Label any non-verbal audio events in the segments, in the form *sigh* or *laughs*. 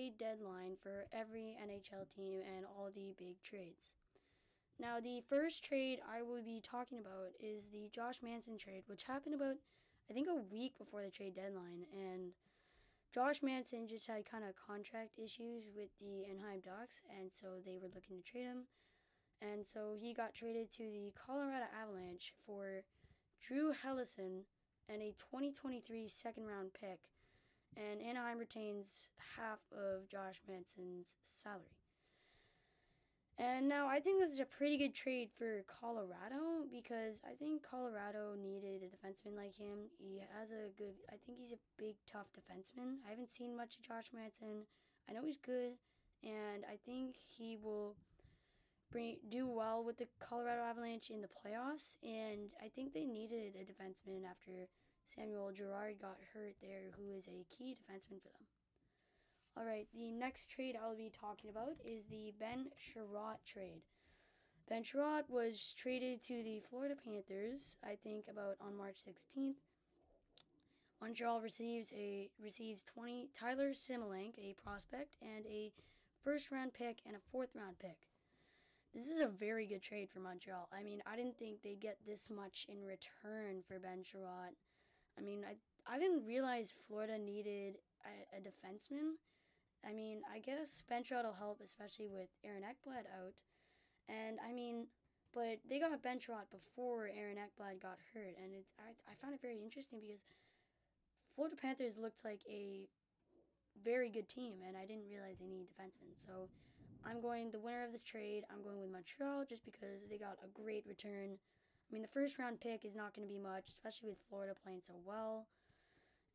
trade deadline for every NHL team and all the big trades. Now, the first trade I will be talking about is the Josh Manson trade, which happened about, I think, a week before the trade deadline, and Josh Manson just had kind of contract issues with the Anaheim Ducks, and so they were looking to trade him, and so he got traded to the Colorado Avalanche for Drew Helleson and a 2023 second round pick, and Anaheim retains half of Josh Manson's salary. And now I think this is a pretty good trade for Colorado because I think Colorado needed a defenseman like him. He has a good, I think he's a big, tough defenseman. I haven't seen much of Josh Manson. I know he's good, and I think he will bring do well with the Colorado Avalanche in the playoffs, and I think they needed a defenseman after Samuel Girard got hurt there, who is a key defenseman for them. All right, the next trade I'll be talking about is the Ben Chiarot trade. Ben Chiarot was traded to the Florida Panthers, I think about on March 16th. Montreal receives a receives 20 Tyler Smilanic, a prospect, and a first round pick and a fourth round pick. This is a very good trade for Montreal. I mean, I didn't think they'd get this much in return for Ben Chiarot. I mean, I I didn't realize Florida needed a, a defenseman. I mean, I guess Ben Chiarot will help, especially with Aaron Ekblad out. And I mean, but they got Ben Chiarot before Aaron Ekblad got hurt, and it's I I found it very interesting because Florida Panthers looked like a very good team, and I didn't realize they need defensemen. So I'm going the winner of this trade. I'm going with Montreal just because they got a great return. I mean, the first round pick is not going to be much, especially with Florida playing so well.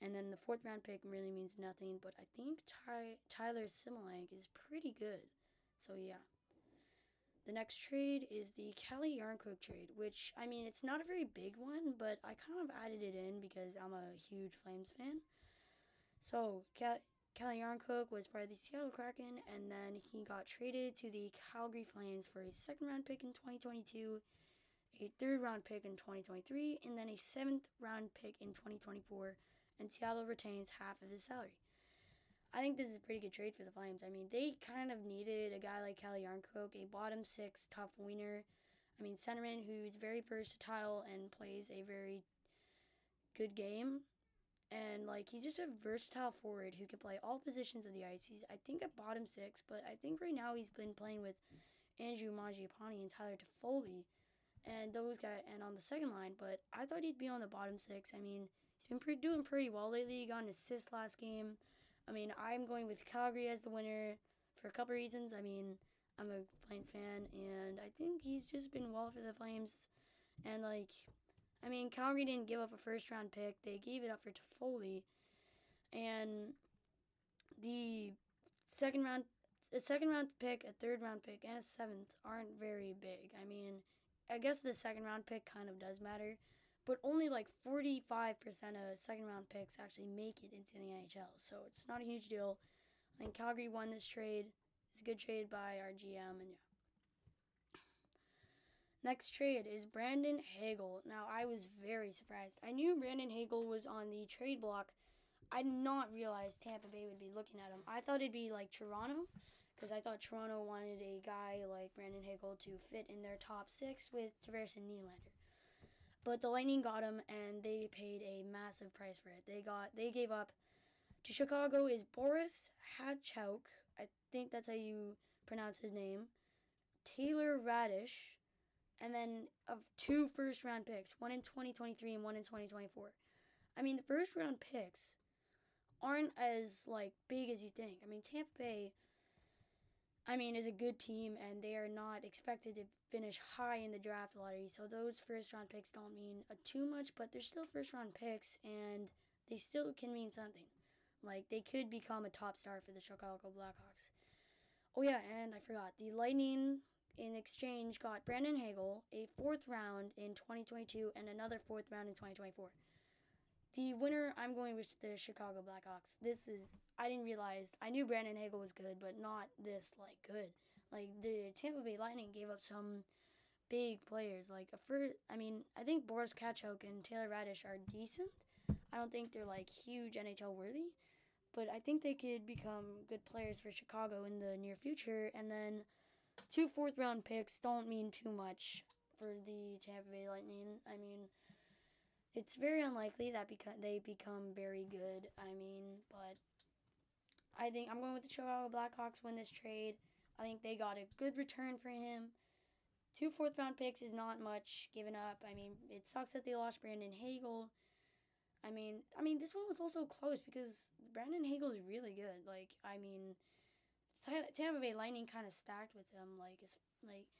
And then the fourth round pick really means nothing, but I think Ty- Tyler Smilanic is pretty good. So yeah. The next trade is the Calle Jarnkrok trade, which I mean it's not a very big one, but I kind of added it in because I'm a huge Flames fan. So Calle Jarnkrok was part of the Seattle Kraken, and then he got traded to the Calgary Flames for a second round pick in 2022, a third round pick in 2023, and then a seventh round pick in 2024, and Seattle retains half of his salary. I think this is a pretty good trade for the Flames. I mean, they kind of needed a guy like Calle Jarnkrok, a bottom six top winger. I mean, centerman who's very versatile and plays a very good game and like he's just a versatile forward who can play all positions of the ice. He's I think a bottom six, but I think right now he's been playing with Andrew Mangiapane and Tyler Toffoli, and those guys, and on the second line. But I thought he'd be on the bottom six. I mean, he's been pretty, doing pretty well lately. He got an assist last game. I mean, I'm going with Calgary as the winner for a couple reasons. I mean, I'm a Flames fan, and I think he's just been well for the Flames, and like I mean, Calgary didn't give up a first round pick. They gave it up for Toffoli. And the second round a second round pick, a third round pick, and a seventh aren't very big. I mean, I guess the second round pick kind of does matter, but only like 45% of second round picks actually make it into the NHL. So it's not a huge deal. I think Calgary won this trade. It's a good trade by our GM, and yeah. Next trade is Brandon Hagel. Now, I was very surprised. I knew Brandon Hagel was on the trade block. I did not realize Tampa Bay would be looking at him. I thought it'd be like Toronto, because I thought Toronto wanted a guy like Brandon Hagel to fit in their top six with Tavares and Nylander. But the Lightning got him, and they paid a massive price for it. They got they gave up to Chicago is Boris Katchouk. I think that's how you pronounce his name. Taylor Raddysh, and then of two first round picks, one in 2023 and one in 2024. I mean, the first round picks aren't as like big as you think. I mean, Tampa Bay I mean, is a good team and they are not expected to finish high in the draft lottery. So those first round picks don't mean uh, too much, but they're still first round picks and they still can mean something. Like they could become a top star for the Chicago Blackhawks. Oh yeah, and I forgot. The Lightning in exchange got Brandon Hagel, a fourth round in 2022, and another fourth round in 2024. The winner, I'm going with the Chicago Blackhawks. This is, I didn't realize, I knew Brandon Hagel was good, but not this, like, good. Like, the Tampa Bay Lightning gave up some big players. Like, a first, I mean, I think Boris Katchouk and Taylor Raddysh are decent. I don't think they're like huge NHL worthy, but I think they could become good players for Chicago in the near future. And then two fourth round picks don't mean too much for the Tampa Bay Lightning. I mean, it's very unlikely that beca- they become very good. I mean, but I think I'm going with the Chicago Blackhawks win this trade. I think they got a good return for him. Two fourth round picks is not much given up. I mean, it sucks that they lost Brandon Hagel. I mean, I mean, this one was also close because Brandon Hagel is really good. Like, I mean, Tampa Bay Lightning kind of stacked with him. Like, like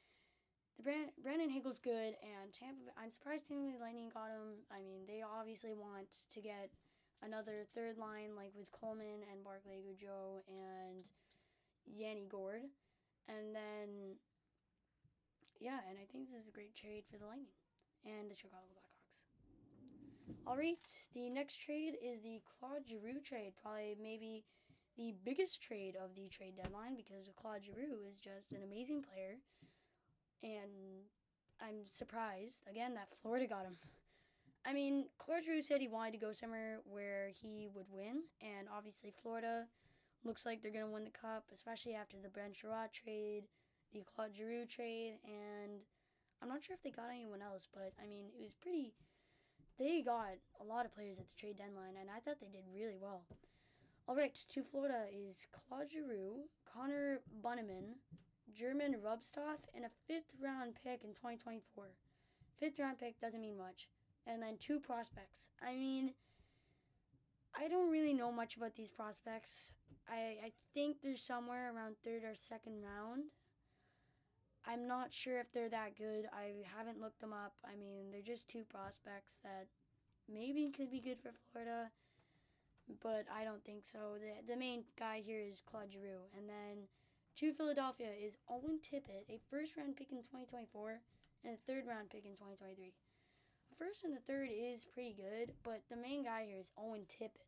the Brand, Brandon Hagel's good, and Tampa. I'm surprised Tampa Bay Lightning got him. I mean, they obviously want to get another third line like with Coleman and Barclay Goodrow and Yanni Gourde, and then yeah, and I think this is a great trade for the Lightning and the Chicago Blackhawks. All right, the next trade is the Claude Giroux trade. Probably maybe the biggest trade of the trade deadline because Claude Giroux is just an amazing player, and I'm surprised again that Florida got him. I mean, Claude Giroux said he wanted to go somewhere where he would win, and obviously Florida looks like they're gonna win the cup, especially after the Brent Chiarot trade, the Claude Giroux trade, and I'm not sure if they got anyone else, but I mean, it was pretty. They got a lot of players at the trade deadline, and I thought they did really well. All right, to Florida is Claude Giroux, Connor Bunnaman, German Rubtsov, and a fifth round pick in 2024. Fifth round pick doesn't mean much and then two prospects. I mean, I don't really know much about these prospects. I, I think they're somewhere around third or second round. I'm not sure if they're that good. I haven't looked them up. I mean, they're just two prospects that maybe could be good for Florida, but I don't think so. The, the main guy here is Claude Giroux. And then to Philadelphia is Owen Tippett, a first round pick in 2024 and a third round pick in 2023 The first and the third is pretty good, but the main guy here is Owen Tippett.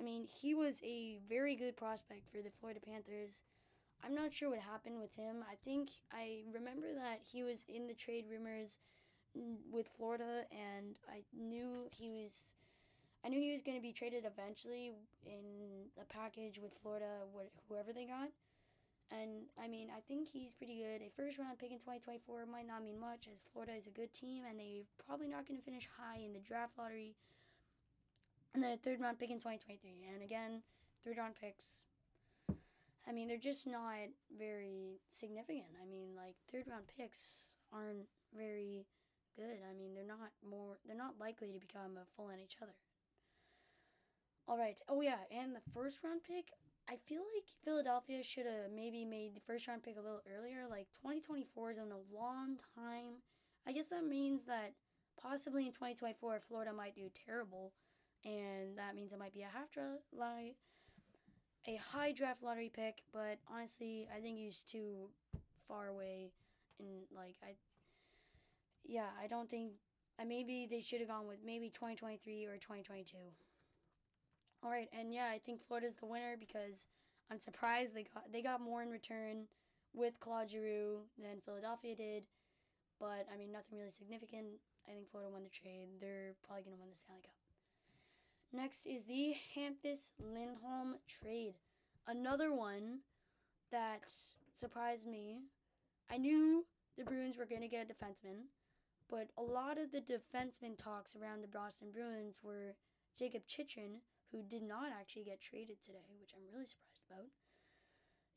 I mean, he was a very good prospect for the Florida Panthers. I'm not sure what happened with him. I think I remember that he was in the trade rumors with Florida, and I knew he was. I knew he was going to be traded eventually in a package with Florida, whoever they got. And I mean, I think he's pretty good. A first round pick in 2024 might not mean much as Florida is a good team and they're probably not going to finish high in the draft lottery. And then a third round pick in 2023. And again, third round picks, I mean, they're just not very significant. I mean, like, third round picks aren't very good. I mean, they're not more, they're not likely to become a full NHLer. All right. Oh, yeah. And the first round pick, I feel like Philadelphia should have maybe made the first round pick a little earlier. Like 2024 is in a long time. I guess that means that possibly in 2024 Florida might do terrible, and that means it might be a half draft a high draft lottery pick. But honestly, I think he's too far away, and like I, yeah, I don't think. Uh, maybe they should have gone with maybe 2023 or 2022. All right, and yeah, I think Florida's the winner because I'm surprised they got they got more in return with Claude Giroux than Philadelphia did. But I mean, nothing really significant. I think Florida won the trade. They're probably gonna win the Stanley Cup. Next is the Hampus Lindholm trade. Another one that surprised me. I knew the Bruins were going to get a defenseman, but a lot of the defenseman talks around the Boston Bruins were Jacob Chychrun, who did not actually get traded today, which I'm really surprised about.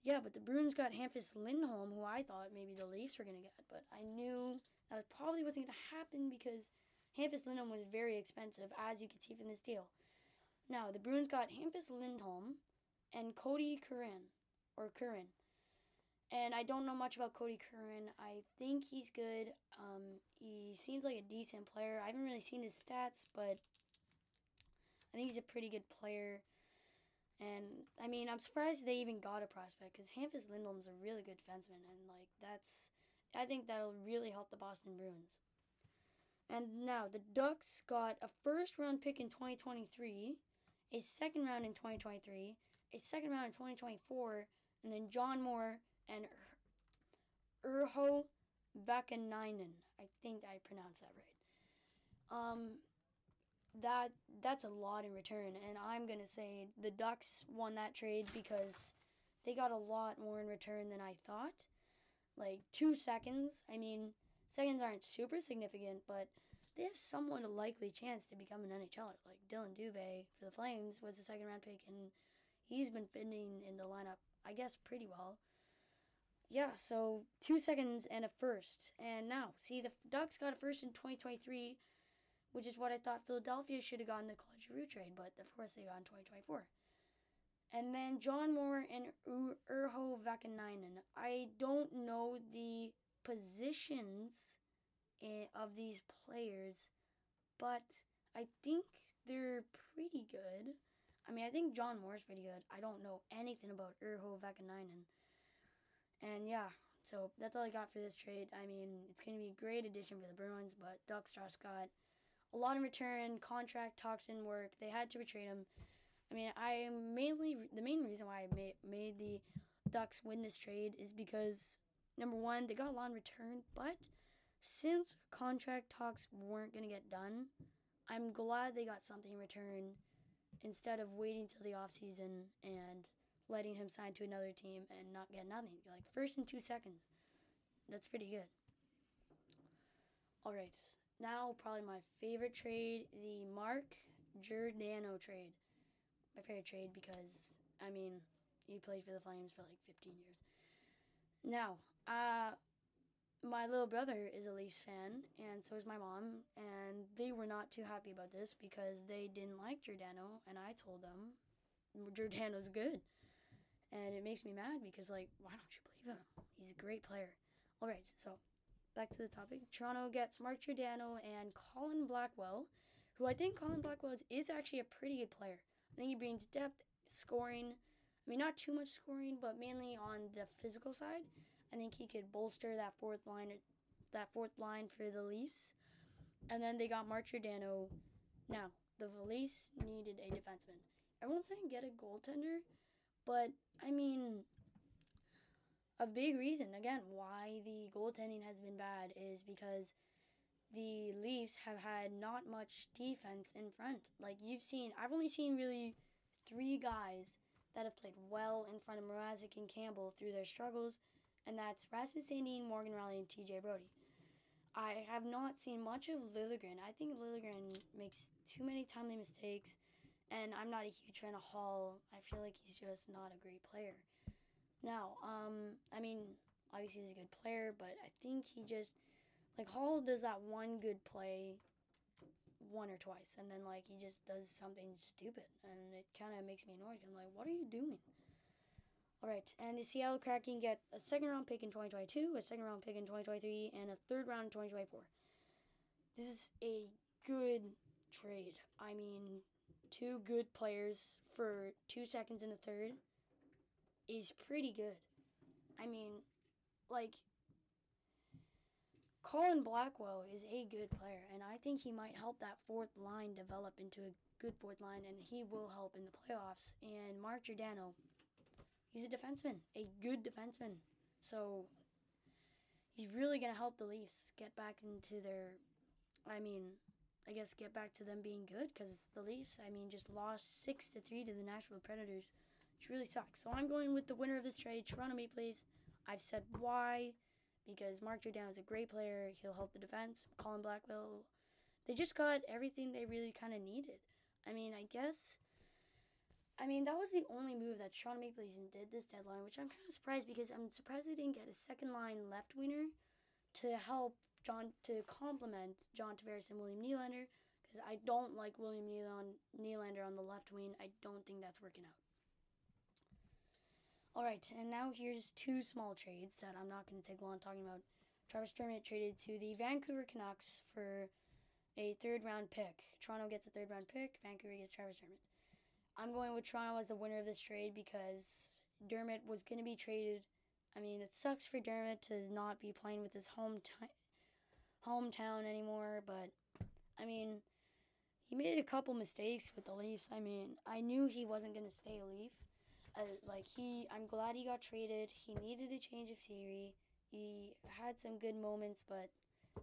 Yeah, but the Bruins got Hampus Lindholm, who I thought maybe the Leafs were going to get, but I knew that probably wasn't going to happen because Hampus Lindholm was very expensive, as you can see from this deal. Now, the Bruins got Hampus Lindholm and Kodie Curran, or Curran. And I don't know much about Kodie Curran. I think he's good. Um, he seems like a decent player. I haven't really seen his stats, but I think he's a pretty good player. And I mean, I'm surprised they even got a prospect because Hampus Lindholm's a really good defenseman, and like that's, I think that'll really help the Boston Bruins. And now the Ducks got a first round pick in 2023, a second round in 2023, a second round in 2024, and then John Moore and Urho Vaakanainen. I think I pronounced that right. Um, that that's a lot in return, and I'm gonna say the Ducks won that trade because they got a lot more in return than I thought. Like two seconds. I mean, seconds aren't super significant, but they have somewhat a likely chance to become an NHLer. Like Dylan Dubé for the Flames was a second round pick, and he's been fitting in the lineup, I guess, pretty well. Yeah, so two seconds and a first. And now, see, the Ducks got a first in 2023, which is what I thought Philadelphia should have gotten the Claude Giroux trade, but of course they got in 2024. And then John Moore and Urho Vaakanainen. I don't know the positions eh, of these players, but I think they're pretty good. I mean, I think John Moore's pretty good. I don't know anything about Urho Vaakanainen. And yeah, so that's all I got for this trade. I mean, it's going to be a great addition for the Bruins, but just got a lot in return. Contract talks didn't work. They had to retrade him. I mean, I mainly the main reason why I made the Ducks win this trade is because number one, they got a lot in return, but since contract talks weren't gonna get done, I'm glad they got something in return instead of waiting till the off season and letting him sign to another team and not get nothing. Like first in two seconds. That's pretty good. Alright. Now probably my favorite trade, the Mark Giordano trade. My favorite trade because I mean he played for the Flames for like 15 years. Now, uh, my little brother is a Leafs fan, and so is my mom, and they were not too happy about this because they didn't like Giordano, and I told them Giordano's good and it makes me mad because like why don't you believe him he's a great player all right so back to the topic. Toronto gets mark giordano and colin blackwell who i think colin blackwell is, is actually a pretty good player. I think he brings depth scoring i mean not too much scoring but mainly on the physical side. I think he could bolster that fourth line that fourth line for the leafs. And then they got mark giordano. Now the leafs needed a defenseman. Everyone's saying get a goaltender but I mean, a big reason again why the goaltending has been bad is because the Leafs have had not much defense in front. Like you've seen, I've only seen really three guys that have played well in front of Mrazek and Campbell through their struggles, and that's Rasmus Sandin, Morgan Rielly, and TJ Brodie. I have not seen much of Liljegren. I think Liljegren makes too many timely mistakes and I'm not a huge fan of Hall. I feel like he's just not a great player. Now, um, I mean, obviously he's a good player, but I think he just like Hall does that one good play one or twice, and then like he just does something stupid, and it kind of makes me annoyed. I'm like, what are you doing? All right, and the Seattle Kraken get a second round pick in 2022, a second round pick in 2023, and a third round in 2024. This is a good trade. I mean, two good players for two seconds in the third is pretty good. I mean, like, Colin Blackwell is a good player, and I think he might help that fourth line develop into a good fourth line, and he will help in the playoffs. And Mark Giordano, he's a defenseman, a good defenseman. So he's really going to help the Leafs get back into their, I mean, I guess get back to them being good because the Leafs, I mean, just lost six to three to the Nashville Predators, which really sucks. So I'm going with the winner of this trade, Toronto Maple Leafs. I've said why, because Mark Giordano is a great player. He'll help the defense. Colin Blackwell, they just got everything they really kind of needed. I mean, I guess. I mean, that was the only move that Toronto Maple Leafs did this deadline, which I'm kind of surprised because I'm surprised they didn't get a second line left winger to help John to complement John Tavares and William Nylander because I don't like William Nylander on the left wing. I don't think that's working out. All right, and now here's two small trades that I'm not going to take long talking about. Travis Dermott traded to the Vancouver Canucks for a third round pick. Toronto gets a third round pick. Vancouver gets Travis Dermott. I'm going with Toronto as the winner of this trade because Dermott was going to be traded. I mean, it sucks for Dermott to not be playing with his home t- hometown anymore, but I mean, he made a couple mistakes with the Leafs. I mean, I knew he wasn't going to stay a Leaf. Uh, like he, I'm glad he got traded. He needed a change of scenery. He had some good moments, but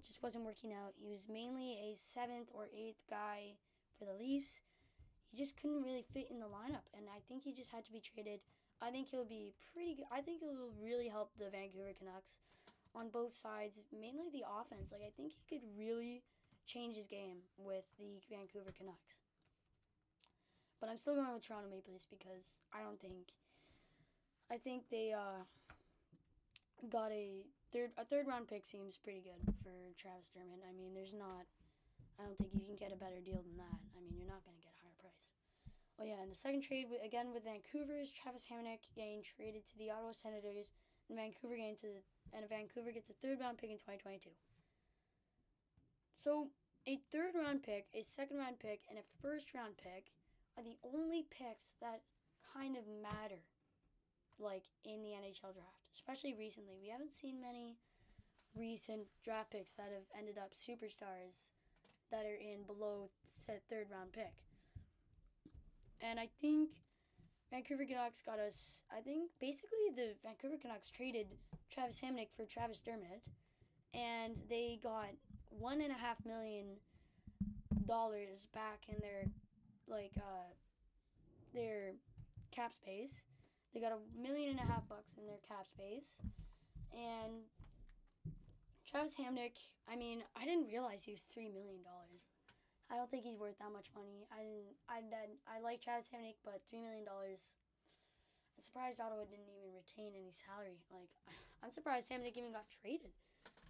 just wasn't working out. He was mainly a seventh or eighth guy for the Leafs. He just couldn't really fit in the lineup, and I think he just had to be traded. I think he'll be pretty good. I think he'll really help the Vancouver Canucks on both sides, mainly the offense. Like I think he could really change his game with the Vancouver Canucks. But I'm still going with Toronto Maple Leafs because I don't think I think they uh, got a third a third round pick seems pretty good for Travis Dermott. I mean, there's not I don't think you can get a better deal than that. I mean, you're not going to get a higher price. Oh yeah, and the second trade again with Vancouver is Travis Hamonic getting traded to the Ottawa Senators, and Vancouver getting to the, and Vancouver gets a third round pick in 2022. So a third round pick, a second round pick, and a first round pick are the only picks that kind of matter, like in the NHL draft, especially recently. We haven't seen many recent draft picks that have ended up superstars that are in below third round pick. And I think Vancouver Canucks got us. I think basically the Vancouver Canucks traded Travis Hamonic for Travis Dermott, and they got one and a half million dollars back in their like uh their cap space. They got a million and a half bucks in their cap space, and Travis Hamonic. I mean, I didn't realize he was three million dollars. I don't think he's worth that much money. I didn't. I. I like Travis Hamonic, but three million dollars. I'm surprised Ottawa didn't even retain any salary. Like, *laughs* I'm surprised Hamonic even got traded.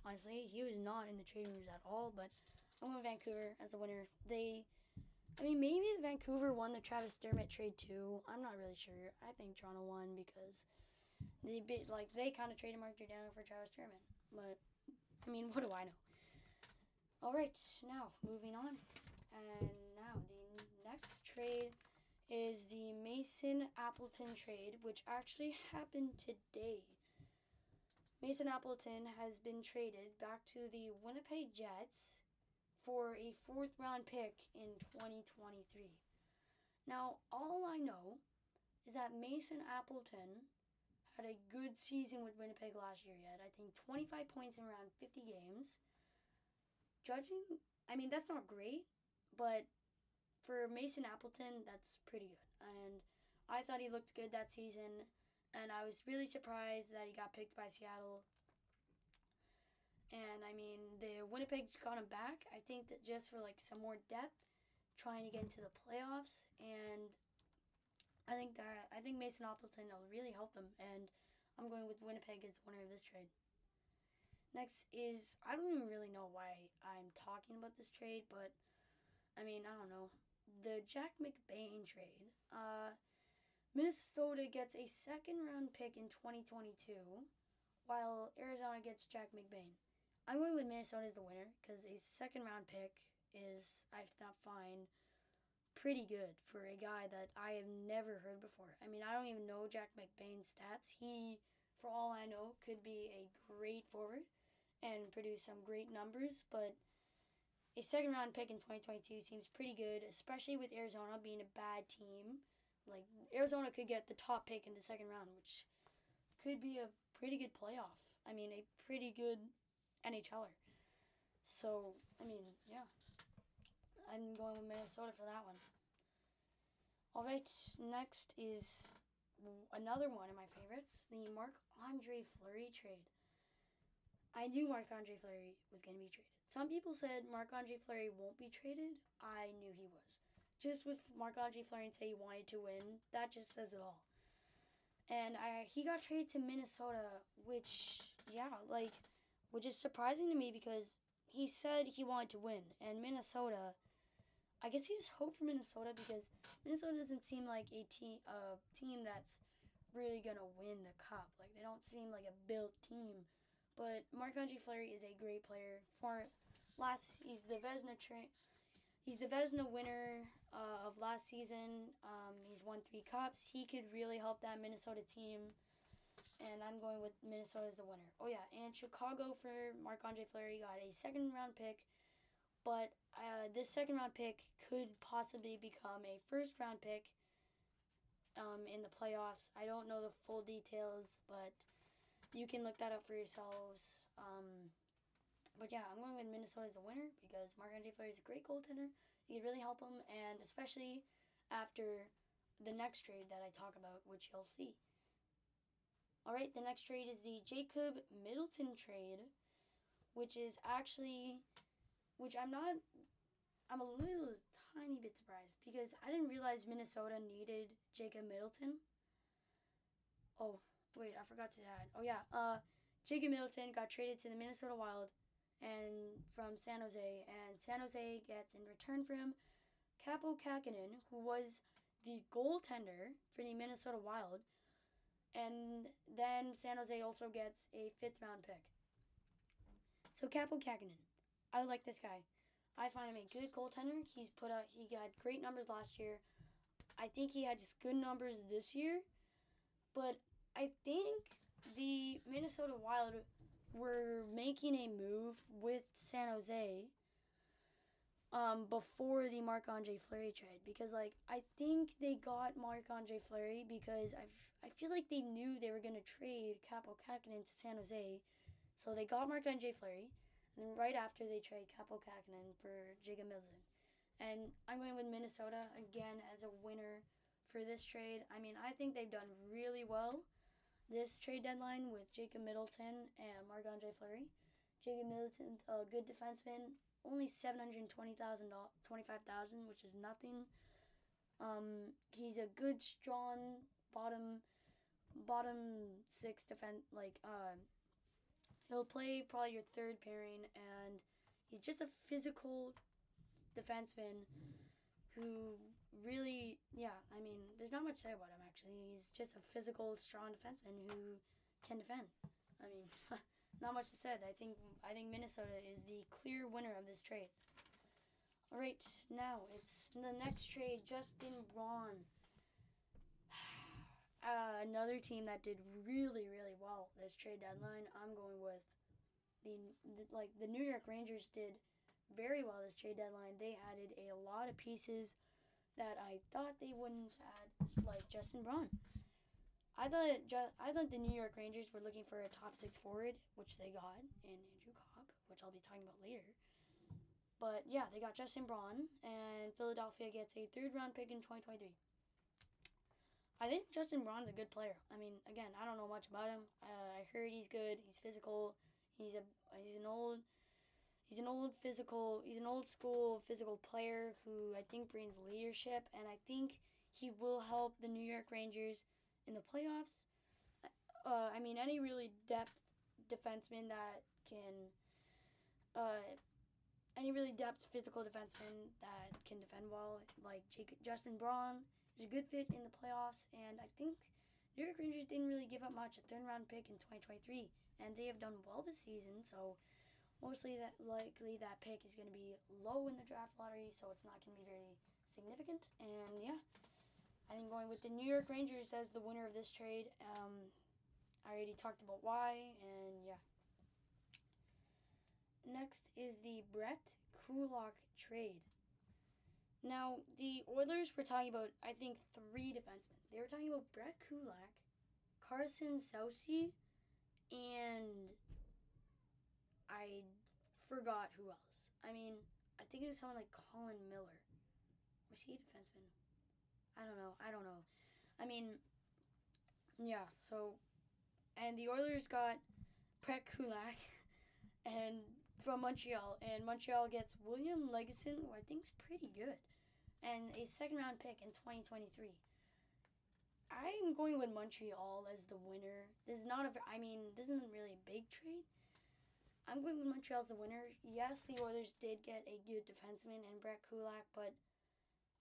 Honestly, he was not in the trading rooms at all. But I'm going Vancouver as the winner. They, I mean, maybe Vancouver won the Travis Dermott trade too. I'm not really sure. I think Toronto won because they bit like they kind of traded Mark Giordano for Travis Dermott. But I mean, *laughs* what do I know? All right, now moving on. And now the next trade is the Mason Appleton trade, which actually happened today. Mason Appleton has been traded back to the Winnipeg Jets for a fourth round pick in 2023. Now, all I know is that Mason Appleton had a good season with Winnipeg last year. Had, I think, 25 points in around 50 games. Judging, I mean, that's not great, but for Mason Appleton, that's pretty good. And I thought he looked good that season, and I was really surprised that he got picked by Seattle. And I mean, the Winnipeg got him back. I think that just for like some more depth, trying to get into the playoffs, and I think that I think Mason Appleton will really help them. And I'm going with Winnipeg as the winner of this trade. Next is I don't even really know why I'm talking about this trade, but I mean, I don't know. The Jack McBain trade. Uh, Minnesota gets a second round pick in 2022, while Arizona gets Jack McBain. I'm going with Minnesota as the winner because a second round pick is, I find, pretty good for a guy that I have never heard before. I mean, I don't even know Jack McBain's stats. He, for all I know, could be a great forward and produce some great numbers, but a second round pick in 2022 seems pretty good, especially with Arizona being a bad team. Like Arizona could get the top pick in the second round, which could be a pretty good playoff. I mean, a pretty good NHLer. So, I mean, yeah. I'm going with Minnesota for that one. All right, next is another one of my favorites, the Marc Andre Fleury trade. I knew Marc Andre Fleury was going to be traded. Some people said Marc Andre Fleury won't be traded. I knew he was. Just with Marc Andre Fleury and say he wanted to win, that just says it all. And I, he got traded to Minnesota, which, yeah, like, which is surprising to me because he said he wanted to win. And Minnesota, I guess he has hope for Minnesota because Minnesota doesn't seem like a team, a team that's really gonna win the cup. Like they don't seem like a built team. But Mark Andre Fleury is a great player. For last he's the Vezina tra- he's the Vezina winner uh, of last season. Um, he's won three cups. He could really help that Minnesota team. And I'm going with Minnesota as the winner. Oh yeah, and Chicago for Marc Andre Fleury got a second round pick, but uh, this second round pick could possibly become a first round pick um, in the playoffs. I don't know the full details, but you can look that up for yourselves. Um, but yeah, I'm going with Minnesota as the winner because Marc Andre Fleury is a great goaltender. It could really help them, and especially after the next trade that I talk about, which you'll see. All right, the next trade is the Jacob Middleton trade, which is actually, which I'm not, I'm a little tiny bit surprised because I didn't realize Minnesota needed Jacob Middleton. Oh, wait, I forgot to add. Oh yeah, uh, Jacob Middleton got traded to the Minnesota Wild and from San Jose, and San Jose gets in return for him Kaapo Kähkönen, who was the goaltender for the Minnesota Wild, and then San Jose also gets a fifth round pick. So Kaapo Kähkönen, I like this guy. I find him a good goaltender. He's put out he got great numbers last year. I think he had just good numbers this year, but I think the Minnesota Wild were making a move with San Jose um, before the Marc Andre Fleury trade because like I think they got Marc Andre Fleury because I I feel like they knew they were gonna trade Kaapo Kähkönen to San Jose, so they got Marc Andre Fleury, and then right after they trade Kaapo Kähkönen for Jacob Middleton, and I'm going with Minnesota again as a winner for this trade. I mean I think they've done really well this trade deadline with Jacob Middleton and Marc Andre Fleury. Jacob Middleton's a good defenseman, only seven hundred twenty thousand, twenty-five thousand, which is nothing. Um, he's a good, strong bottom, bottom six defense. Like, uh, he'll play probably your third pairing, and he's just a physical defenseman who really, yeah, I mean, there's not much to say about him actually. He's just a physical, strong defenseman who can defend. I mean, *laughs* not much to say. I think I think Minnesota is the clear winner of this trade. All right, now it's the next trade. Justin Braun, *sighs* uh, another team that did really, really well this trade deadline. I'm going with the, the like the New York Rangers did very well this trade deadline. They added a lot of pieces that I thought they wouldn't add, like Justin Braun. I thought I thought the New York Rangers were looking for a top six forward, which they got in Andrew Copp, which I'll be talking about later. But yeah, they got Justin Braun, and Philadelphia gets a third round pick in 2023. I think Justin Braun's a good player. I mean, again, I don't know much about him. Uh, I heard he's good. He's physical. He's a he's an old he's an old physical he's an old school physical player who I think brings leadership and I think he will help the New York Rangers in the playoffs. Uh, I mean any really depth defenseman that can uh, any really depth physical defenseman that can defend well like Jake, Justin Braun is a good fit in the playoffs and I think New York Rangers didn't really give up much a third round pick in 2023 and they have done well this season so mostly that likely that pick is going to be low in the draft lottery, so it's not going to be very significant. And yeah, I think going with the New York Rangers as the winner of this trade. Um, I already talked about why, and yeah. Next is the Brett Kulak trade. Now, the Oilers were talking about, I think, three defensemen. They were talking about Brett Kulak, Carson Soucy, and I forgot who else. I mean, I think it was someone like Colin Miller. Was he a defenseman? I don't know. I don't know. I mean, yeah, so. And the Oilers got Brett Kulak *laughs* and from Montreal. And Montreal gets William Lagesson, who I think is pretty good. And a second round pick in 2023. I'm going with Montreal as the winner. This is not a. I mean, this isn't really a big trade I'm going with Montreal as the winner. Yes, the Oilers did get a good defenseman in Brett Kulak, but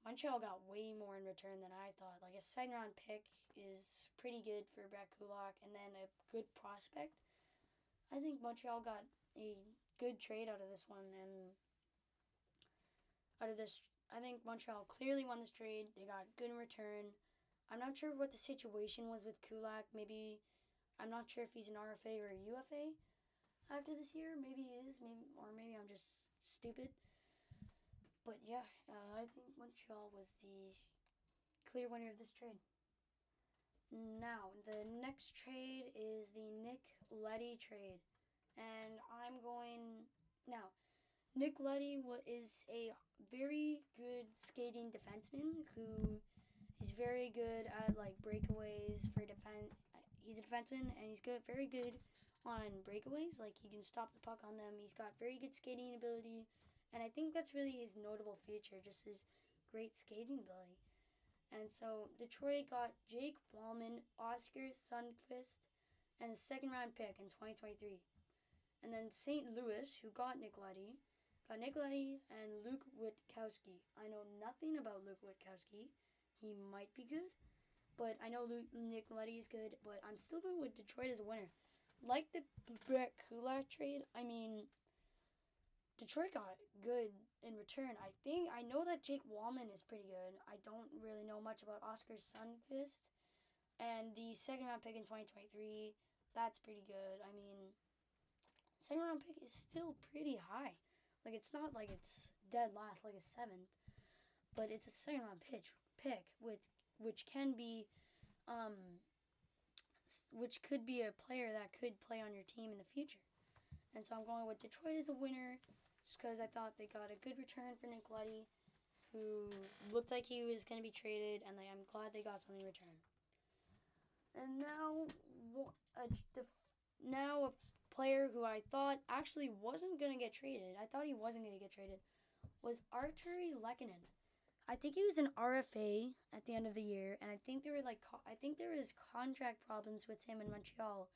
Montreal got way more in return than I thought. Like a second round pick is pretty good for Brett Kulak, and then a good prospect. I think Montreal got a good trade out of this one, and out of this, I think Montreal clearly won this trade. They got good in return. I'm not sure what the situation was with Kulak. Maybe I'm not sure if he's an RFA or a UFA after this year. Maybe he is, maybe or maybe I'm just stupid. But yeah, uh, I think Montreal was the clear winner of this trade. Now, the next trade is the Nick Leddy trade. And I'm going now. Nick wa- is a very good skating defenseman who is very good at like breakaways for defense. He's a defenseman and he's good, very good on breakaways. Like he can stop the puck on them. He's got very good skating ability, and I think that's really his notable feature, just his great skating ability. And so Detroit got Jake Walman, Oskar Sundqvist, and a second round pick in 2023. And then St. Louis, who got Nick Leddy, got Nick Leddy and Luke Witkowski. I know nothing about Luke Witkowski. He might be good, but I know Luke, Nick Leddy is good, but I'm still going with Detroit as a winner. Like the Brett Kulak trade, I mean, Detroit got good in return. I think I know that Jake Walman is pretty good. I don't really know much about Oskar Sundqvist. And the second round pick in 2023, that's pretty good. I mean, second round pick is still pretty high. Like it's not like it's dead last like a seventh, but it's a second round pitch pick with which can be um which could be a player that could play on your team in the future. And so I'm going with Detroit as a winner just because I thought they got a good return for Nick Leddy, who looked like he was going to be traded, and I'm glad they got something in return. And now, a, now a player who I thought actually wasn't going to get traded, I thought he wasn't going to get traded, was Artturi Lehkonen. I think he was an RFA at the end of the year, and I think there were like I think there was contract problems with him in Montreal.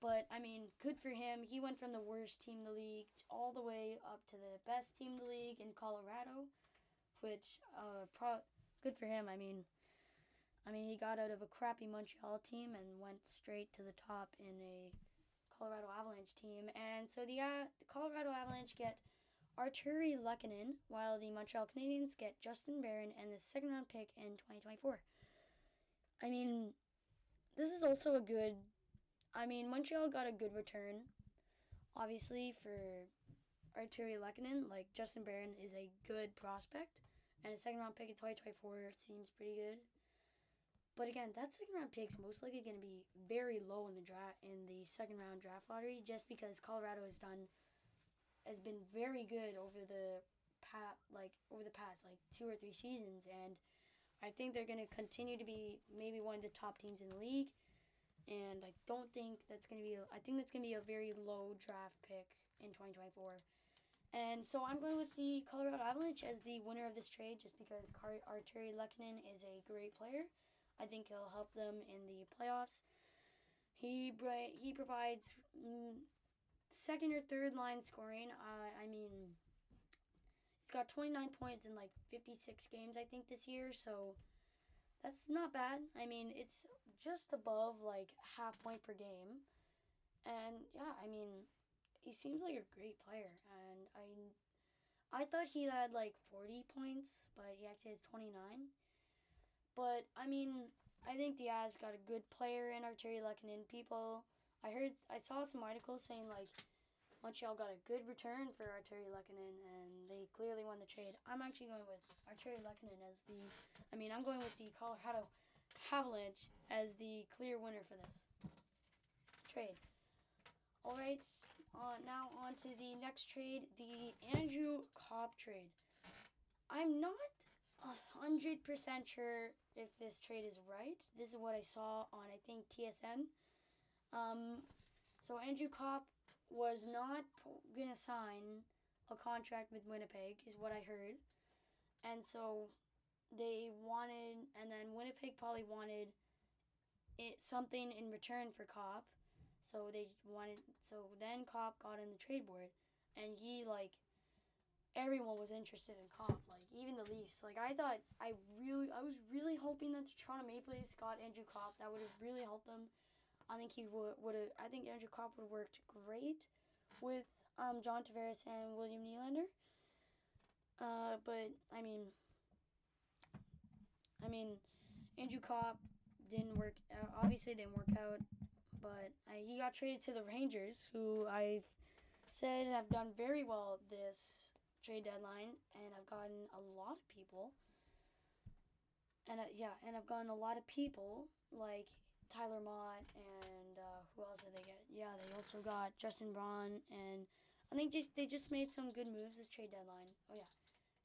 But I mean, good for him. He went from the worst team in the league all the way up to the best team in the league in Colorado, which uh, pro good for him. I mean, I mean he got out of a crappy Montreal team and went straight to the top in a Colorado Avalanche team, and so the uh, the Colorado Avalanche get Artturi Lehkonen, while the Montreal Canadiens get Justin Barron and the second round pick in 2024. I mean, this is also a good. I mean, Montreal got a good return, obviously, for Artturi Lehkonen. Like, Justin Barron is a good prospect, and a second round pick in 2024 seems pretty good. But again, that second round pick is most likely going to be very low in the draft in the second round draft lottery, just because Colorado has done has been very good over the past like over the past like two or three seasons and I think they're going to continue to be maybe one of the top teams in the league and I don't think that's going to be I think that's going to be a very low draft pick in 2024. And so I'm going with the Colorado Avalanche as the winner of this trade just because Car- Lehkonen is a great player. I think he'll help them in the playoffs. He he provides mm, second or third line scoring. Uh, I mean, he's got 29 points in like 56 games, I think, this year. So that's not bad. I mean, it's just above like half point per game. And yeah, I mean, he seems like a great player. And I, I thought he had like 40 points, but he actually has 29. But I mean, I think the Avs got a good player in Artturi Lehkonen. People I heard I saw some articles saying like Montreal got a good return for Artturi Lehkonen and they clearly won the trade. I'm actually going with Artturi Lehkonen as the I mean I'm going with the Colorado Avalanche as the clear winner for this trade. All right, uh, now on to the next trade, the Andrew Copp trade. I'm not a hundred percent sure if this trade is right. This is what I saw on I think TSN. Um, so Andrew Copp was not gonna sign a contract with Winnipeg, is what I heard, and so they wanted, and then Winnipeg probably wanted it something in return for Copp, so they wanted. So then Copp got in the trade board, and he like everyone was interested in Copp, like even the Leafs. Like I thought, I really, I was really hoping that the Toronto Maple Leafs got Andrew Copp. That would have really helped them I think he would would have. I think Andrew Copp would have worked great with um, John Tavares and William Nylander. Uh, but I mean, I mean, Andrew Copp didn't work. Uh, obviously, didn't work out. But uh, he got traded to the Rangers, who I've said have done very well this trade deadline, and I've gotten a lot of people. And uh, yeah, and I've gotten a lot of people like Tyler Motte and uh, who else did they get? Yeah, they also got Justin Braun and I think just they just made some good moves this trade deadline. Oh yeah.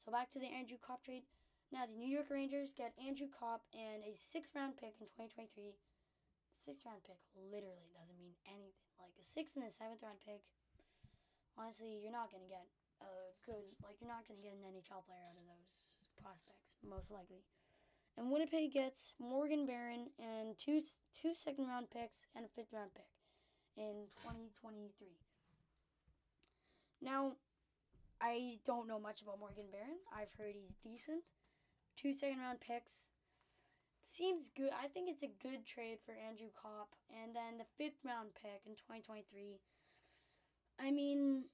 So back to the Andrew Copp trade. Now the New York Rangers get Andrew Copp and a sixth round pick in 2023. Sixth round pick literally doesn't mean anything. Like a sixth and a seventh round pick. Honestly, you're not gonna get a good like you're not gonna get an NHL player out of those prospects most likely. And Winnipeg gets Morgan Barron and two two second round picks and a fifth round pick in 2023. Now, I don't know much about Morgan Barron. I've heard he's decent. Two second round picks. Seems good. I think it's a good trade for Andrew Copp. And then the fifth round pick in 2023. I mean,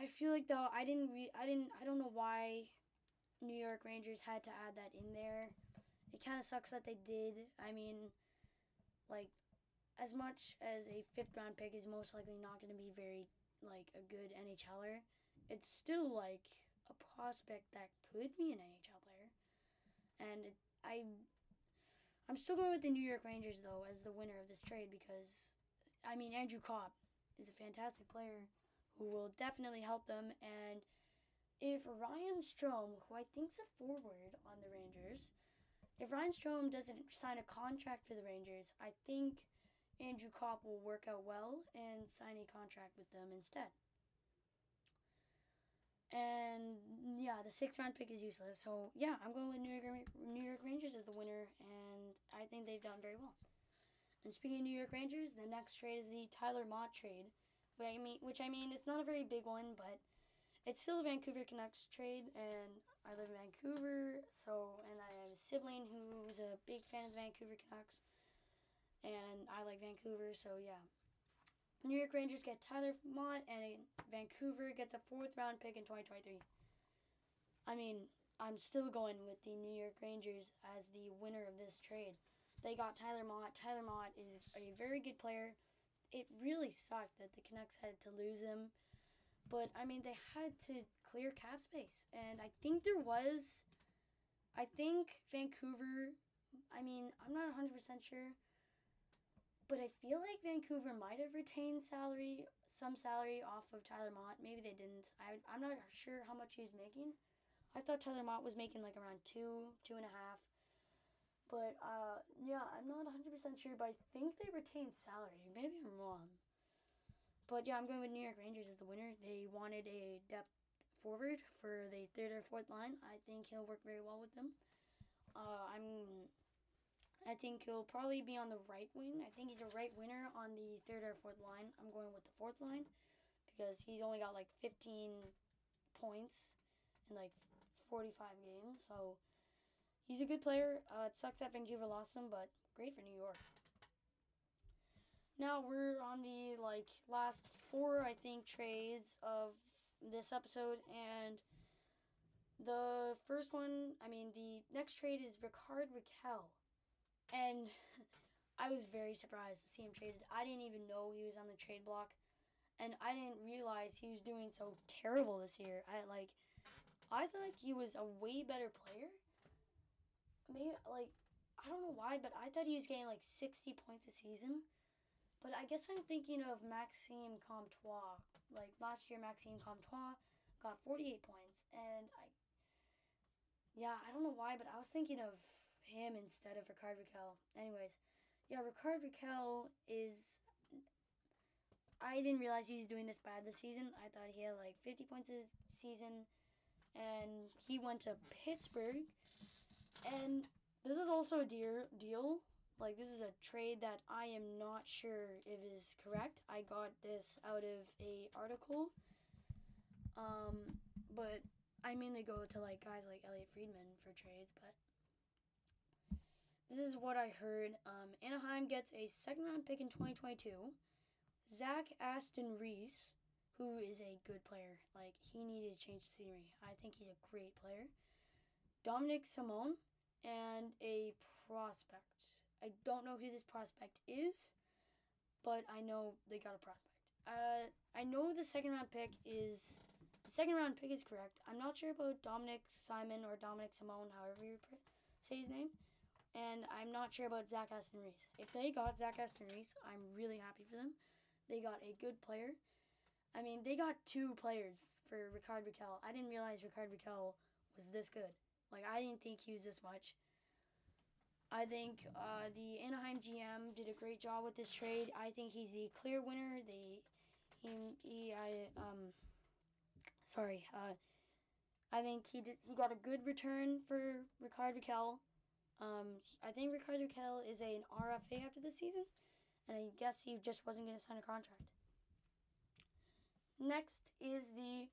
I feel like though I didn't re- I didn't I don't know why New York Rangers had to add that in there. It kind of sucks that they did. I mean, like as much as a fifth round pick is most likely not going to be very like a good NHLer, it's still like a prospect that could be an NHL player. And I I'm still going with the New York Rangers though as the winner of this trade because I mean Andrew Copp is a fantastic player who will definitely help them and if Ryan Strome, who I think's a forward on the Rangers, if Ryan Strome doesn't sign a contract for the Rangers, I think Andrew Copp will work out well and sign a contract with them instead. And yeah, the sixth round pick is useless. So yeah, I'm going with New York New York Rangers as the winner, and I think they've done very well. And speaking of New York Rangers, the next trade is the Tyler Motte trade, which I mean, which I mean, it's not a very big one, but it's still a Vancouver Canucks trade, and I live in Vancouver, so and I have a sibling who's a big fan of the Vancouver Canucks and I like Vancouver, so yeah. New York Rangers get Tyler Motte, and Vancouver gets a fourth round pick in 2023. I mean, I'm still going with the New York Rangers as the winner of this trade. They got Tyler Motte. Tyler Motte is a very good player. It really sucked that the Canucks had to lose him, but I mean, they had to clear cap space, and I think there was. I think Vancouver. I mean, I'm not 100% sure but I feel like Vancouver might have retained salary, some salary off of Tyler Motte. Maybe they didn't. I, I'm not sure how much he's making. I thought Tyler Motte was making like around two, two and a half. But uh, yeah, I'm not 100% sure, but I think they retained salary. Maybe I'm wrong. But yeah, I'm going with New York Rangers as the winner. They wanted a depth forward for the third or fourth line. I think he'll work very well with them. Uh, I'm I think he'll probably be on the right wing. I think he's a right winner on the third or fourth line. I'm going with the fourth line because he's only got like 15 points in like 45 games. So he's a good player. Uh, it sucks that Vancouver lost him, but great for New York. Now we're on the like last four, I think, trades of this episode, and the first one, I mean, the next trade is Ricard Rakell and I was very surprised to see him traded. I didn't even know he was on the trade block, and I didn't realize he was doing so terrible this year. I like, I thought he was a way better player. Maybe like, I don't know why, but I thought he was getting like sixty points a season. But I guess I'm thinking of Maxime Comtois. Like last year, Maxime Comtois got 48 points, and I, yeah, I don't know why, but I was thinking of him instead of Ricard Rakell. Anyways, yeah, Ricard Rakell is. I didn't realize he's doing this bad this season. I thought he had like 50 points this season, and he went to Pittsburgh. And this is also a dear deal. Like this is a trade that I am not sure if is correct. I got this out of a article. Um, but I mainly go to like guys like Elliotte Friedman for trades, but this is what I heard. Um, Anaheim gets a second round pick in 2022. Zach Aston Reese, who is a good player. Like, he needed to change the scenery. I think he's a great player. Dominik Simon, and a prospect. I don't know who this prospect is, but I know they got a prospect. Uh, I know the second round pick is. The second round pick is correct. I'm not sure about Dominik Simon or Dominik Simon, however you say his name and I'm not sure about Zach Aston Reese. If they got Zach Aston Reese, I'm really happy for them. They got a good player. I mean, they got two players for Ricard Rakell. I didn't realize Ricard Rakell was this good. Like, I didn't think he was this much. I think uh, the Anaheim GM did a great job with this trade. I think he's the clear winner. They, he, he I, um, sorry, uh, I think he did, he got a good return for Ricard Rakell. Um, I think Ricardo Rakell is a, an RFA after the season, and I guess he just wasn't going to sign a contract. Next is the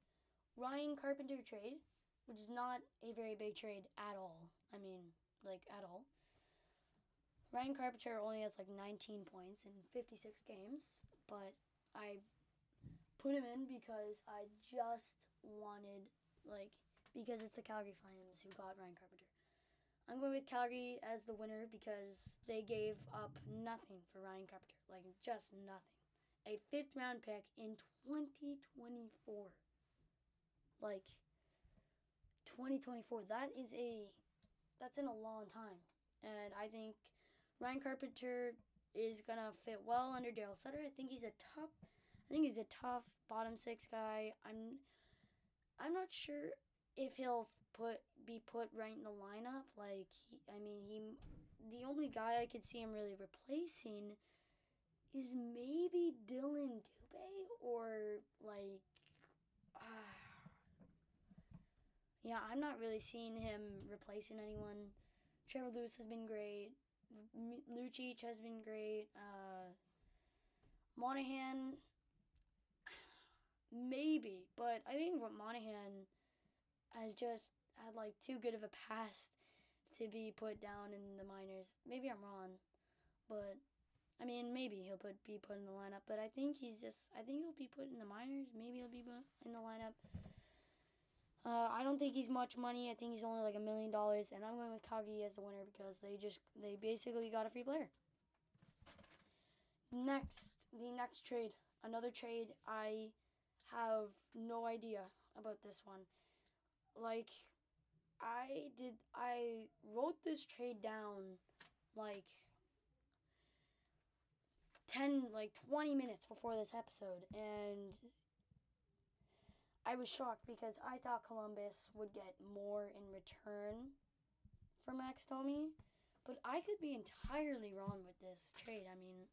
Ryan Carpenter trade, which is not a very big trade at all. I mean, like, at all. Ryan Carpenter only has like 19 points in 56 games, but I put him in because I just wanted, like, because it's the Calgary Flames who got Ryan Carpenter. I'm going with Calgary as the winner because they gave up nothing for Ryan Carpenter. Like, just nothing. A fifth round pick in 2024. Like, 2024. That is a. That's in a long time. And I think Ryan Carpenter is to fit well under Daryl Sutter. I think he's a tough. I think he's a tough bottom six guy. I'm. I'm not sure if he'll put be put right in the lineup. Like he, I mean, he the only guy I could see him really replacing is maybe Dylan Dubé or like. Uh, *sighs* yeah, I'm not really seeing him replacing anyone. Trevor Lewis has been great. Lucic has been great. Uh, Monahan, *sighs* maybe, but I think what Monahan has just had like too good of a past to be put down in the minors. Maybe I'm wrong, but I mean maybe he'll put be put in the lineup. But I think he's just I think he'll be put in the minors. Maybe he'll be in the lineup. Uh, I don't think he's much money. I think he's only like a million dollars, and I'm going with Calgary as the winner because they just they basically got a free player. Next, the next trade, another trade. I have no idea about this one. Like, I did. I wrote this trade down, like. 10 like 20 minutes before this episode and I was shocked because I thought Columbus would get more in return for Max Domi, but I could be entirely wrong with this trade. I mean,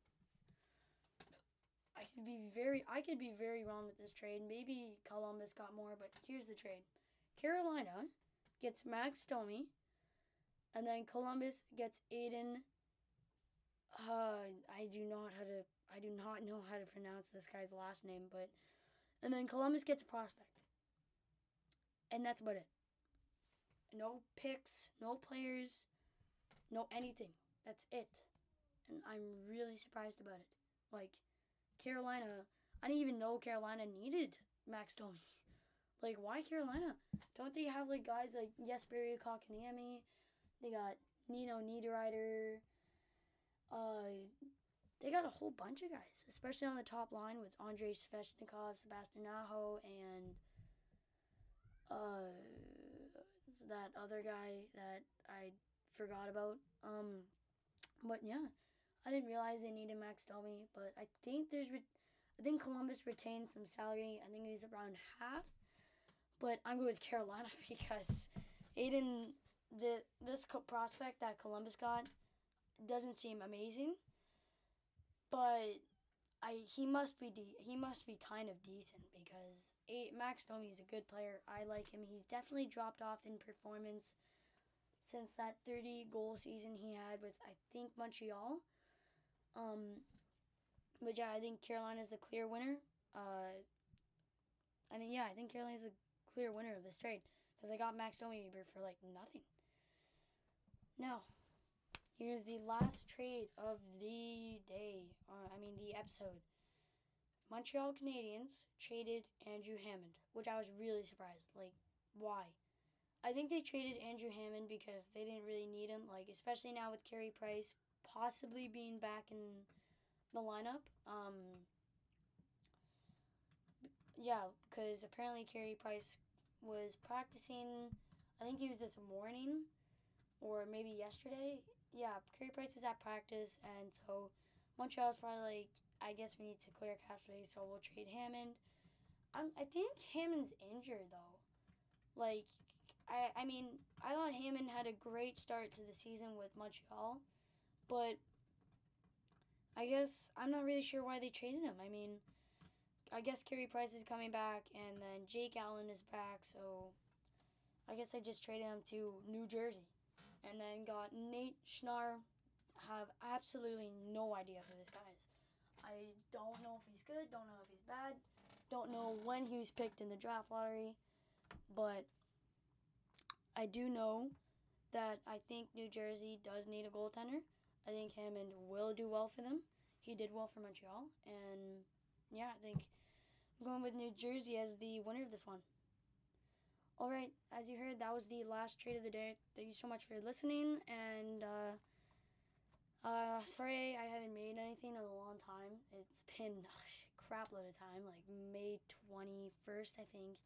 I could be very I could be very wrong with this trade. Maybe Columbus got more, but here's the trade. Carolina gets Max Domi, and then Columbus gets Aiden uh, I do not how to I do not know how to pronounce this guy's last name, but and then Columbus gets a prospect. And that's about it. No picks, no players, no anything. That's it. And I'm really surprised about it. Like, Carolina, I didn't even know Carolina needed Max Domi. Like, why Carolina? Don't they have, like, guys like Jesperi Kotkaniemi? They got Nino Niederreiter. Uh, they got a whole bunch of guys, especially on the top line with Andrei Svechnikov, Sebastian Aho, and uh, that other guy that I forgot about. Um, but yeah, I didn't realize they needed Max Domi, but I think there's, re- I think Columbus retained some salary. I think it was around half, but I'm going with Carolina *laughs* because Aiden, the this prospect that Columbus got, doesn't seem amazing but I he must be de- he must be kind of decent because Max Domi is a good player. I like him. He's definitely dropped off in performance since that 30 goal season he had with I think Montreal. Um, but yeah, I think Carolina is a clear winner. Uh, I mean, yeah, I think Carolina is a clear winner of this trade because I got Max Domi for like nothing. Now, Here's the last trade of the day. Uh, I mean, the episode. Montreal Canadiens traded Andrew Hammond, which I was really surprised. Like, why? I think they traded Andrew Hammond because they didn't really need him. Like, especially now with Carey Price possibly being back in the lineup. Um, yeah, because apparently Carey Price was practicing. I think he was this morning, or maybe yesterday yeah, Carey Price was at practice, and so Montreal's probably like, I guess we need to clear cap space, so we'll trade Hammond. I'm, I think Hammond's injured though. Like, I I mean, I thought Hammond had a great start to the season with Montreal, but I guess I'm not really sure why they traded him. I mean, I guess Carey Price is coming back, and then Jake Allen is back, so I guess I just traded him to New Jersey, and then got Nate Schnarr. Have absolutely no idea who this guy is. I don't know if he's good. Don't know if he's bad. Don't know when he was picked in the draft lottery, but I do know that I think New Jersey does need a goaltender. I think Hammond will do well for them. He did well for Montreal, and yeah, I think I'm going with New Jersey as the winner of this one. All right, as you heard, that was the last trade of the day. Thank you so much for listening, and uh, uh, sorry I haven't made anything in a long time. It's been *laughs* a crap load of time, like May 21st, I think,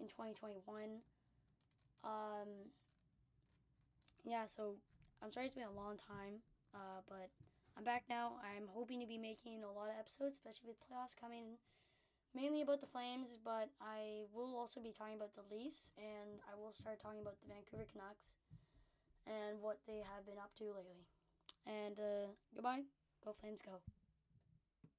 in 2021. Um, yeah, so I'm sorry it's been a long time, uh, but I'm back now. I'm hoping to be making a lot of episodes, especially with playoffs coming mainly about the Flames, but I will also be talking about the Leafs, and I will start talking about the Vancouver Canucks and what they have been up to lately. And uh, goodbye. Go Flames, go.